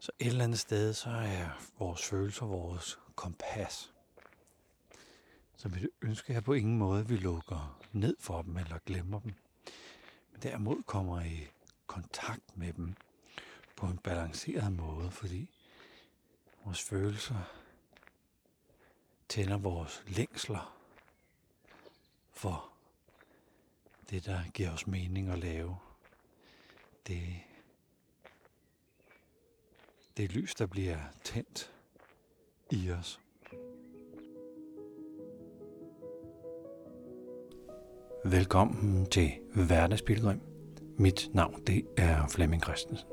Så et eller andet sted, så er vores følelser vores kompas. Så vi ønsker jeg på ingen måde, at vi lukker ned for dem eller glemmer dem. Men derimod kommer i kontakt med dem på en balanceret måde, fordi vores følelser tænder vores længsler for det, der giver os mening at lave. Det, det er lys, der bliver tændt i os. Velkommen til Hverdagsbilledrøm. Mit navn det er Flemming Christensen.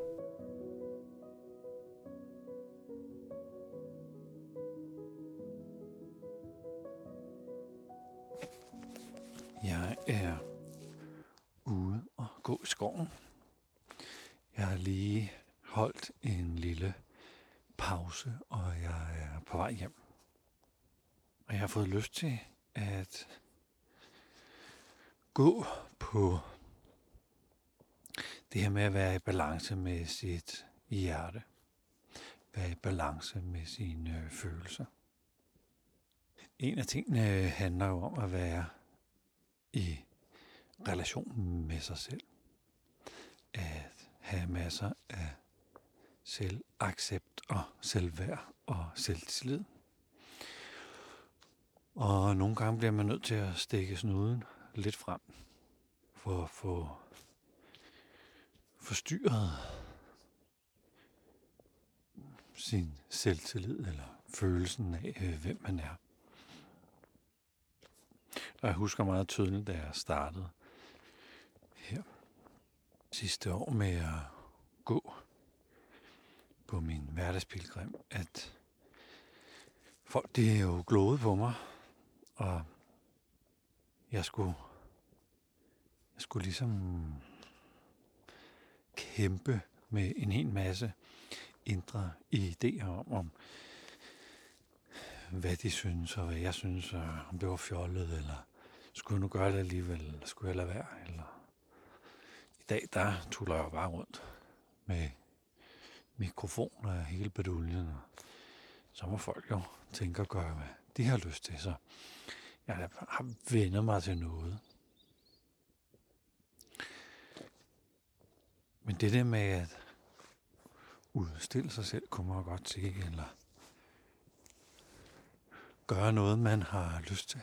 Jeg er ude og gå i skoven. Jeg har lige holdt en lille pause, og jeg er på vej hjem. Og jeg har fået lyst til at gå på det her med at være i balance med sit hjerte. Være i balance med sine øh, følelser. En af tingene handler jo om at være i relation med sig selv. At have masser af selvaccept og selvværd og selvtillid. Og nogle gange bliver man nødt til at stikke snuden lidt frem for at få forstyrret sin selvtillid eller følelsen af, øh, hvem man er. Og jeg husker meget tydeligt, da jeg startede her sidste år med at gå på min hverdagspilgrim, at folk det er jo glået på mig, og jeg skulle, jeg skulle ligesom kæmpe med en hel masse indre idéer om, om hvad de synes, og hvad jeg synes, og om det var fjollet, eller skulle jeg nu gøre det alligevel, eller skulle jeg lade være, eller i dag, der tuller jeg bare rundt med mikrofoner og hele beduljen, så må folk jo tænke og gøre, hvad de har lyst til, så jeg har vendt mig til noget. Men det der med at udstille sig selv, kunne man godt sige, eller gøre noget, man har lyst til.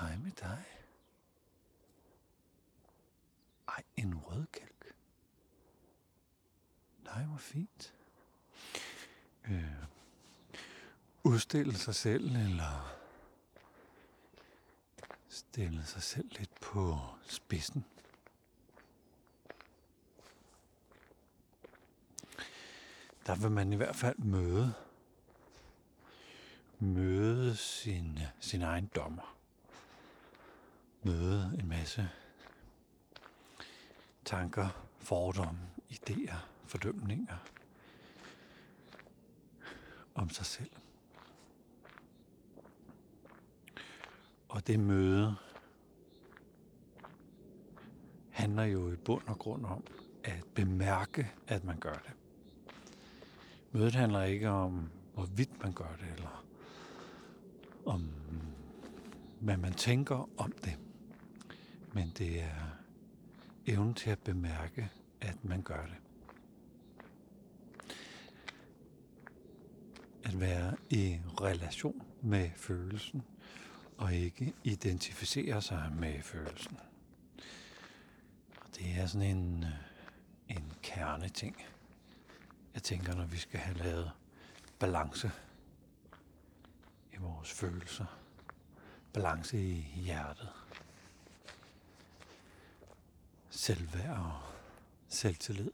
Hej med dig. Ej, en rødkæld. Nej, hvor fint. Øh, udstille sig selv, eller stille sig selv lidt på spidsen. Der vil man i hvert fald møde møde sin, sin egen dommer. Møde en masse tanker, fordomme, idéer, fordømninger om sig selv. Og det møde handler jo i bund og grund om at bemærke, at man gør det. Mødet handler ikke om, hvorvidt man gør det, eller om, hvad man tænker om det. Men det er evnen til at bemærke, at man gør det. At være i relation med følelsen, og ikke identificere sig med følelsen. Og det er sådan en, øh, en kerne ting, Jeg tænker, når vi skal have lavet balance i vores følelser, balance i hjertet, selvværd og selvtillid,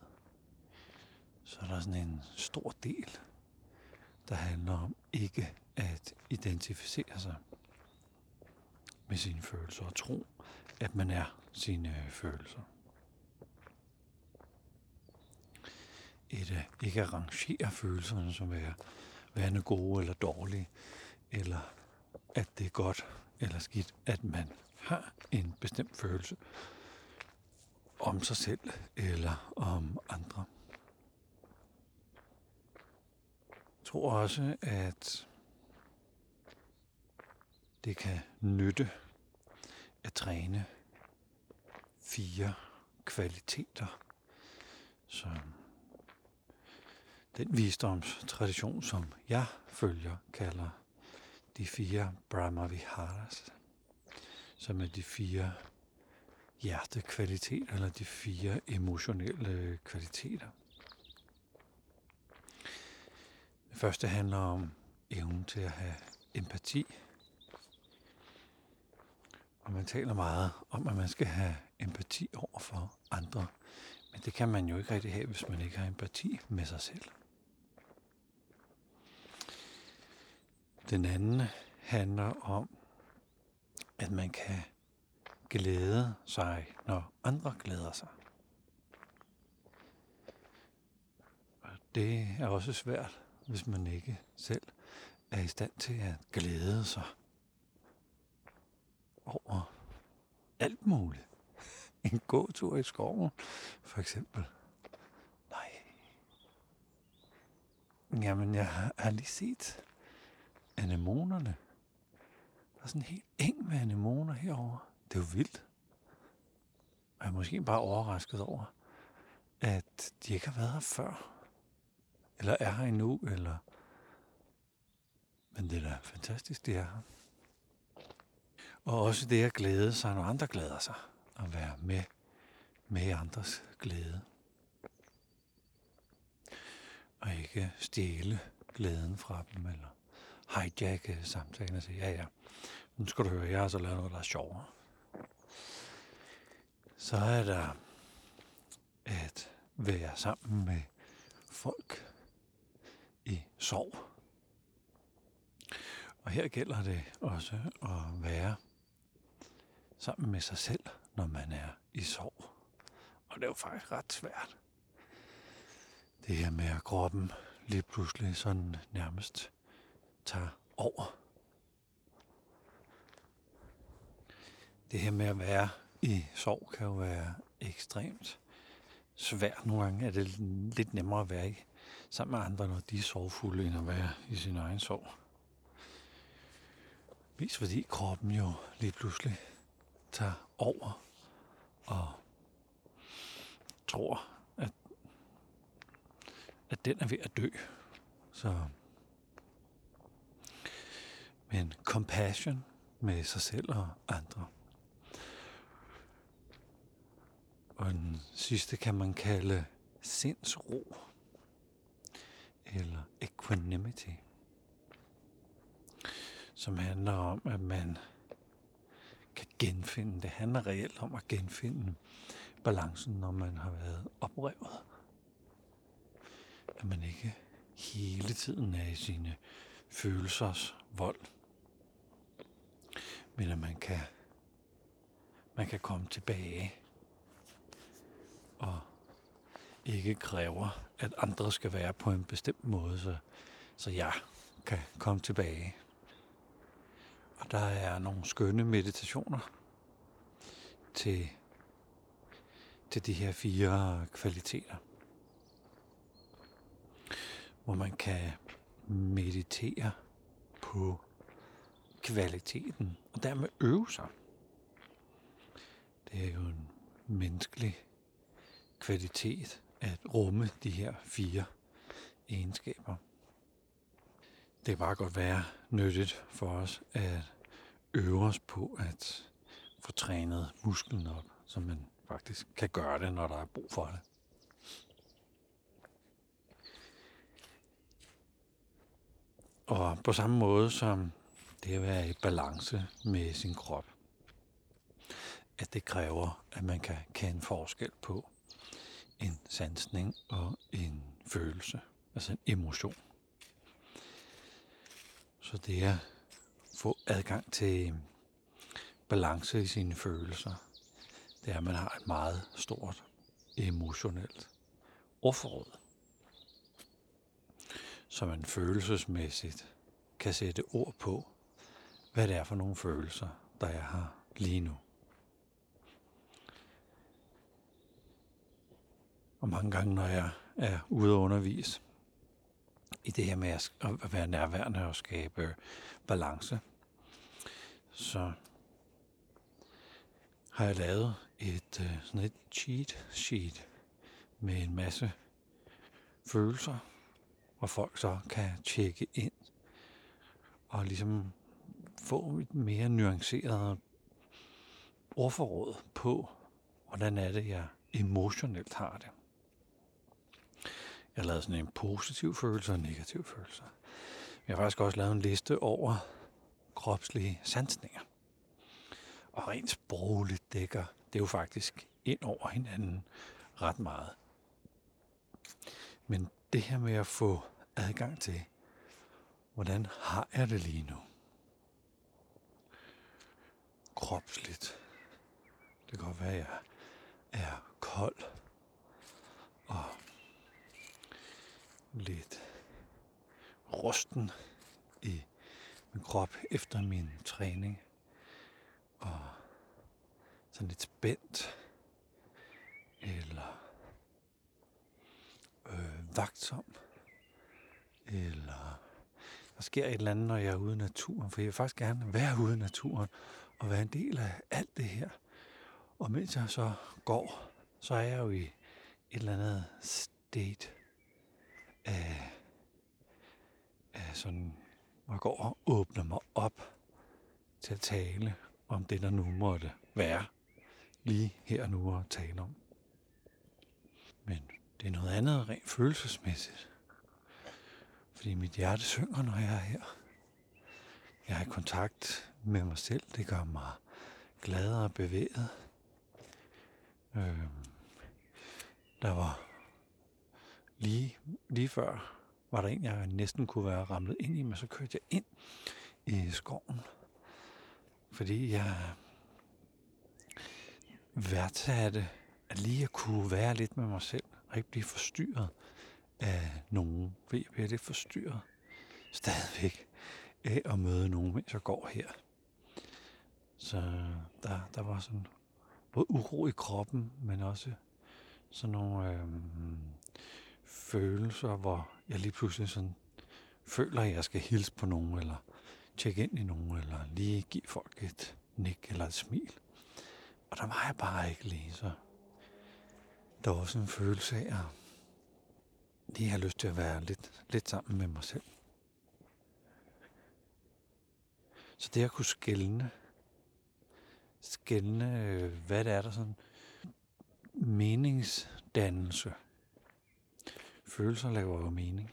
så er der sådan en stor del, der handler om ikke at identificere sig med sine følelser og tro, at man er sine øh, følelser. Et øh, ikke at rangere følelserne som er værende gode eller dårlige, eller at det er godt eller skidt, at man har en bestemt følelse om sig selv eller om andre. Tror også, at det kan nytte at træne fire kvaliteter, som den visdomstradition, som jeg følger, kalder de fire Brahmaviharas, som er de fire hjertekvaliteter, eller de fire emotionelle kvaliteter. Det første handler om evnen til at have empati. Og man taler meget om, at man skal have empati over for andre. Men det kan man jo ikke rigtig have, hvis man ikke har empati med sig selv. Den anden handler om, at man kan glæde sig, når andre glæder sig. Og det er også svært, hvis man ikke selv er i stand til at glæde sig over alt muligt. En gåtur i skoven, for eksempel. Nej. Jamen, jeg har lige set anemonerne. Der er sådan en helt eng med anemoner herover. Det er jo vildt. Og jeg er måske bare overrasket over, at de ikke har været her før. Eller er her endnu, eller... Men det er da fantastisk, det er her. Og også det at glæde sig, når andre glæder sig. At være med, med andres glæde. Og ikke stjæle glæden fra dem, eller hijacke samtalen og sige, ja ja, nu skal du høre, jeg har så lavet noget, der er sjovere. Så er der at være sammen med folk i sorg. Og her gælder det også at være sammen med sig selv, når man er i sorg. Og det er jo faktisk ret svært. Det her med at kroppen lige pludselig sådan nærmest tager over. Det her med at være i sorg kan jo være ekstremt svært. Nogle gange er det lidt nemmere at være i sammen med andre, når de er sorgfulde, end at være i sin egen sorg. Mest fordi kroppen jo lige pludselig tager over og tror, at, at den er ved at dø. Så men compassion med sig selv og andre. Og den sidste kan man kalde sindsro eller equanimity, som handler om, at man kan genfinde, det handler reelt om at genfinde balancen, når man har været oprevet. At man ikke hele tiden er i sine følelsers vold men at man kan, man kan komme tilbage og ikke kræver, at andre skal være på en bestemt måde, så, så jeg kan komme tilbage. Og der er nogle skønne meditationer til, til de her fire kvaliteter, hvor man kan meditere på kvaliteten, og dermed øve sig. Det er jo en menneskelig kvalitet at rumme de her fire egenskaber. Det kan bare godt være nyttigt for os at øve os på at få trænet musklen op, så man faktisk kan gøre det, når der er brug for det. Og på samme måde som det at være i balance med sin krop. At det kræver, at man kan kende forskel på en sansning og en følelse, altså en emotion. Så det at få adgang til balance i sine følelser, det er, at man har et meget stort emotionelt ordforråd, så man følelsesmæssigt kan sætte ord på, hvad det er for nogle følelser, der jeg har lige nu. Og mange gange, når jeg er ude og undervise, i det her med at være nærværende og skabe balance, så har jeg lavet et øh, sådan et cheat sheet med en masse følelser, hvor folk så kan tjekke ind og ligesom få et mere nuanceret ordforråd på, hvordan er det, jeg emotionelt har det. Jeg har lavet sådan en positiv følelse og en negativ følelse. Jeg har faktisk også lavet en liste over kropslige sansninger. Og rent sprogligt dækker det er jo faktisk ind over hinanden ret meget. Men det her med at få adgang til, hvordan har jeg det lige nu? Kropsligt. Det kan godt være, at jeg er kold og lidt rusten i min krop efter min træning. Og sådan lidt spændt. Eller øh, vagtsom. Eller der sker et eller andet, når jeg er ude i naturen. For jeg vil faktisk gerne være ude i naturen og være en del af alt det her. Og mens jeg så går, så er jeg jo i et eller andet state af, af sådan, hvor jeg går og åbner mig op til at tale om det, der nu måtte være lige her og nu at tale om. Men det er noget andet rent følelsesmæssigt. Fordi mit hjerte synger, når jeg er her. Jeg er i kontakt med mig selv. Det gør mig glad og bevæget. Øh, der var lige, lige før, var der en, jeg næsten kunne være ramlet ind i, men så kørte jeg ind i skoven. Fordi jeg værdsatte at lige at kunne være lidt med mig selv, og ikke blive forstyrret af nogen. For jeg bliver lidt forstyrret stadigvæk af at møde nogen, mens jeg går her. Så der, der var sådan både uro i kroppen, men også sådan nogle øh, følelser, hvor jeg lige pludselig sådan føler, at jeg skal hilse på nogen, eller tjekke ind i nogen, eller lige give folk et nik eller et smil. Og der var jeg bare ikke lige, så der var også en følelse af at lige have lyst til at være lidt, lidt sammen med mig selv. Så det at kunne skælne, skælne, øh, hvad det er der sådan meningsdannelse. Følelser laver jo mening.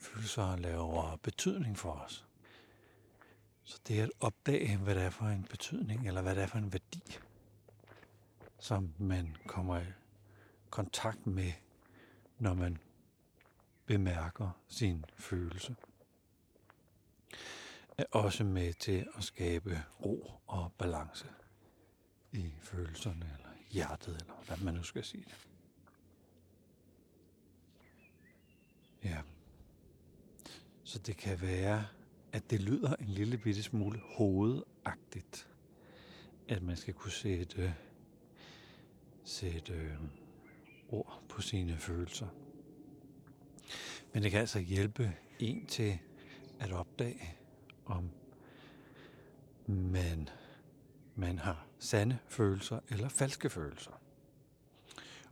Følelser laver betydning for os. Så det er at opdage, hvad det er for en betydning, eller hvad det er for en værdi, som man kommer i kontakt med, når man bemærker sin følelse. Er også med til at skabe ro og balance i følelserne, eller hjertet, eller hvad man nu skal sige det. Ja. Så det kan være, at det lyder en lille bitte smule hovedagtigt, at man skal kunne sætte, sætte ord på sine følelser. Men det kan altså hjælpe en til at opdage, om man, man har sande følelser eller falske følelser.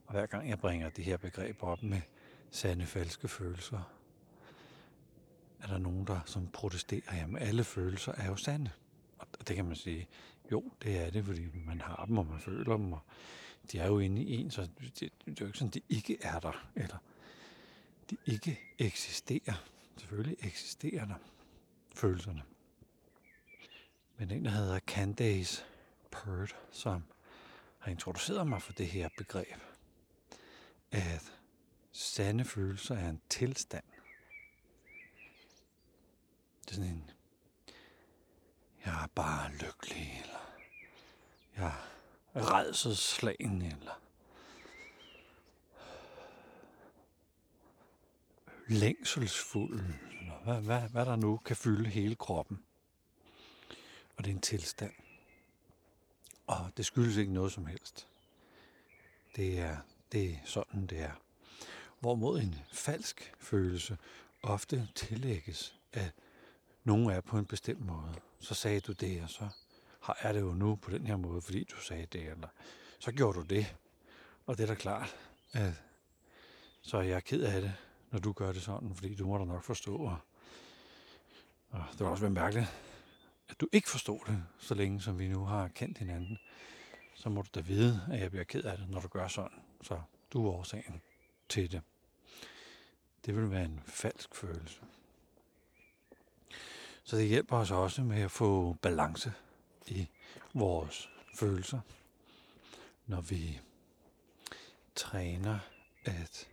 Og hver gang jeg bringer det her begreb op med sande falske følelser, er der nogen, der som protesterer, jamen alle følelser er jo sande. Og det kan man sige, jo, det er det, fordi man har dem, og man føler dem, og de er jo inde i en, så det, det er jo ikke sådan, de ikke er der, eller de ikke eksisterer. Selvfølgelig eksisterer der følelserne. Men en, der hedder Candace Pert, som har introduceret mig for det her begreb, at sande følelser er en tilstand. Det er sådan en, jeg er bare lykkelig, eller jeg er redselslagen, eller længselsfuld, eller hvad, hvad, hvad der nu kan fylde hele kroppen. Og det er en tilstand. Og det skyldes ikke noget som helst. Det er, det er sådan, det er. Hvorimod en falsk følelse ofte tillægges, at nogen er på en bestemt måde. Så sagde du det, og så er det jo nu på den her måde, fordi du sagde det, eller så gjorde du det. Og det er da klart, at så er jeg ked af det, når du gør det sådan, fordi du må da nok forstå. Og, og det var også være mærkeligt, at du ikke forstod det, så længe som vi nu har kendt hinanden. Så må du da vide, at jeg bliver ked af det, når du gør sådan. Så du er årsagen til det. Det vil være en falsk følelse. Så det hjælper os også med at få balance i vores følelser, når vi træner at,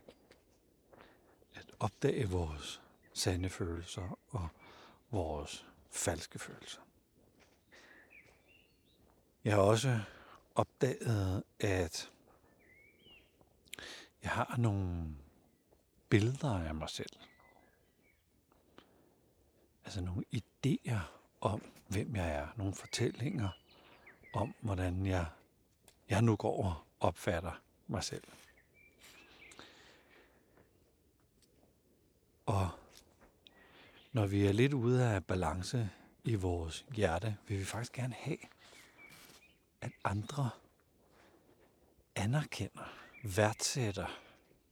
at opdage vores sande følelser og vores falske følelser. Jeg har også opdaget, at jeg har nogle billeder af mig selv. Altså nogle idéer om, hvem jeg er. Nogle fortællinger om, hvordan jeg, jeg nu går og opfatter mig selv. Og når vi er lidt ude af balance i vores hjerte, vil vi faktisk gerne have, at andre anerkender, værdsætter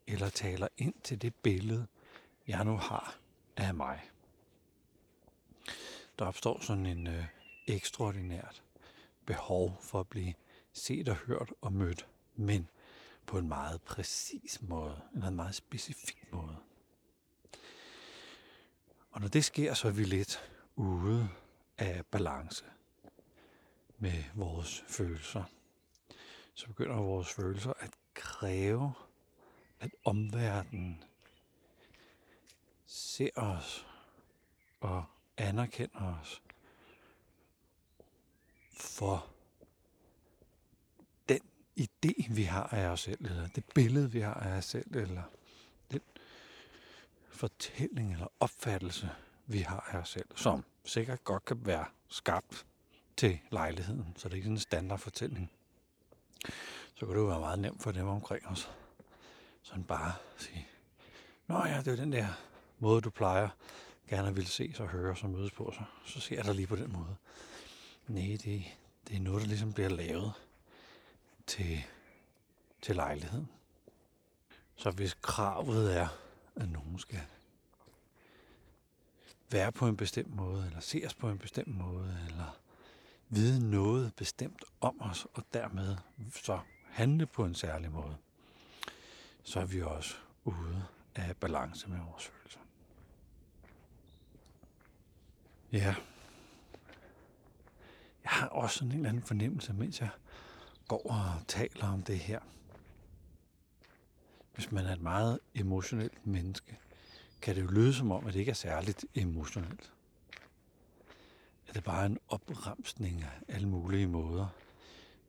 eller taler ind til det billede, jeg nu har af mig. Der opstår sådan en øh, ekstraordinært behov for at blive set og hørt og mødt, men på en meget præcis måde, eller en meget specifik måde. Og når det sker, så er vi lidt ude af balance med vores følelser. Så begynder vores følelser at kræve, at omverdenen ser os og anerkender os for den idé, vi har af os selv, eller det billede, vi har af os selv, eller den fortælling eller opfattelse, vi har af os selv, som sikkert godt kan være skabt til lejligheden, så det er ikke sådan en standardfortælling. Så kan det jo være meget nemt for dem omkring os. Sådan bare sige, Nå ja, det er den der måde, du plejer gerne vil se og høre og mødes på, så, så ser jeg dig lige på den måde. Nej, det, det er noget, der ligesom bliver lavet til, til lejligheden. Så hvis kravet er, at nogen skal være på en bestemt måde, eller se os på en bestemt måde, eller vide noget bestemt om os, og dermed så handle på en særlig måde, så er vi også ude af balance med vores følelser. Ja. Jeg har også sådan en eller anden fornemmelse, mens jeg går og taler om det her. Hvis man er et meget emotionelt menneske, kan det jo lyde som om, at det ikke er særligt emotionelt. At det bare er en opremsning af alle mulige måder,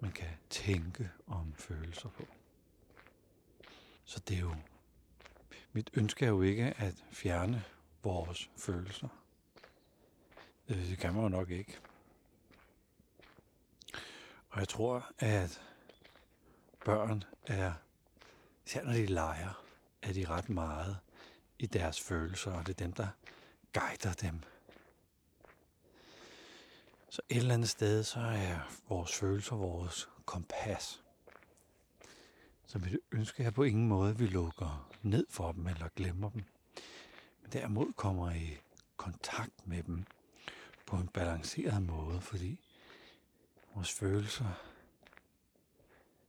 man kan tænke om følelser på. Så det er jo... Mit ønske er jo ikke at fjerne vores følelser. Øh, det kan man jo nok ikke. Og jeg tror, at børn er, især når de leger, er de ret meget i deres følelser, og det er dem, der guider dem. Så et eller andet sted, så er vores følelser vores kompas. Så vi ønsker er på ingen måde, at vi lukker ned for dem eller glemmer dem. Men derimod kommer i kontakt med dem på en balanceret måde, fordi vores følelser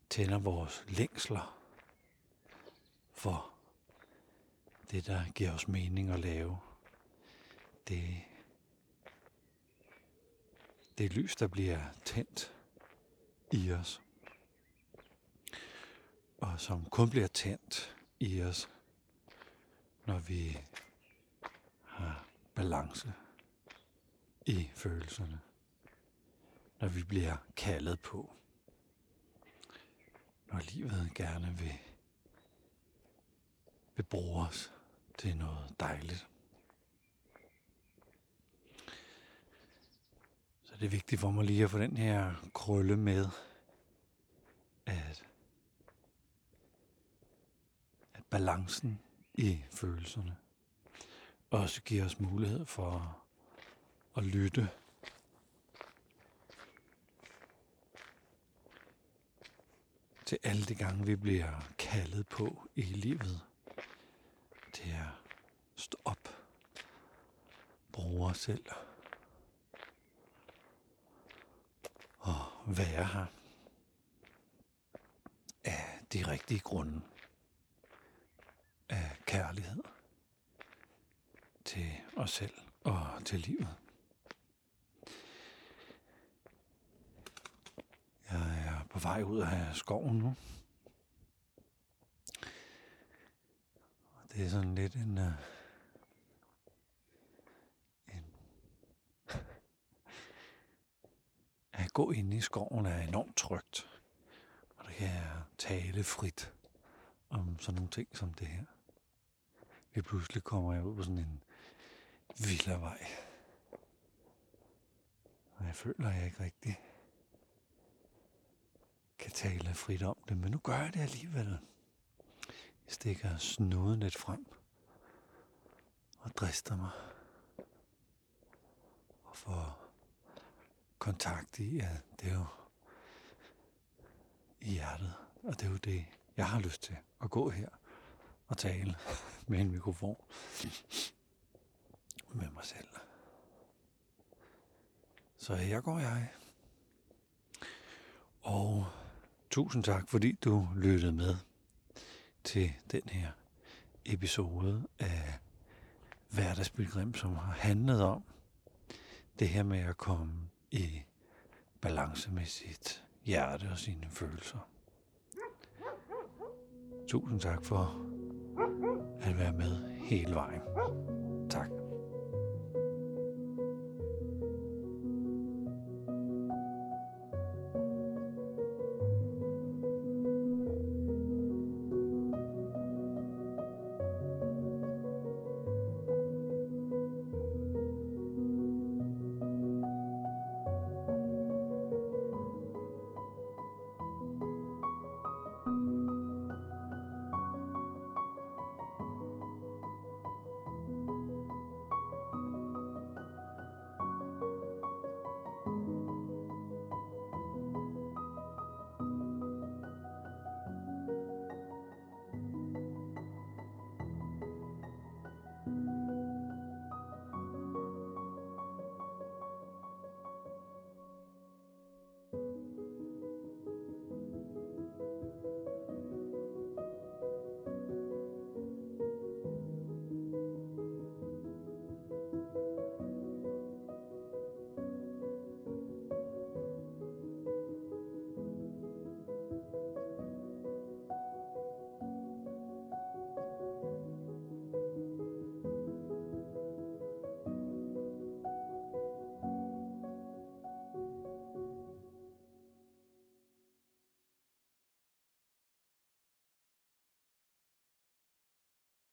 tænder vores længsler for det, der giver os mening at lave. Det, det lys, der bliver tændt i os. Og som kun bliver tændt i os, når vi har balance i følelserne, når vi bliver kaldet på, når livet gerne vil, vil bruge os til noget dejligt. Så det er vigtigt for mig lige at få den her krølle med, at, at balancen i følelserne. Også giver os mulighed for at lytte til alle de gange, vi bliver kaldet på i livet. Det er stå op, bruge os selv og være her af de rigtige grunde. Kærlighed til os selv og til livet. Jeg er på vej ud af skoven nu. Og det er sådan lidt en... Uh, en at gå ind i skoven er enormt trygt. Og der kan jeg tale frit om sådan nogle ting som det her. Lige pludselig kommer jeg ud på sådan en villavej. Og jeg føler, at jeg ikke rigtig kan tale frit om det, men nu gør jeg det alligevel. Jeg stikker snuden lidt frem og drister mig og får kontakt i, at det er jo i hjertet, og det er jo det, jeg har lyst til at gå her og tale med en mikrofon med mig selv. Så her går jeg. Og tusind tak, fordi du lyttede med til den her episode af Hverdagsbilgrim, som har handlet om det her med at komme i balance med sit hjerte og sine følelser. Tusind tak for at være med hele vejen. Tak.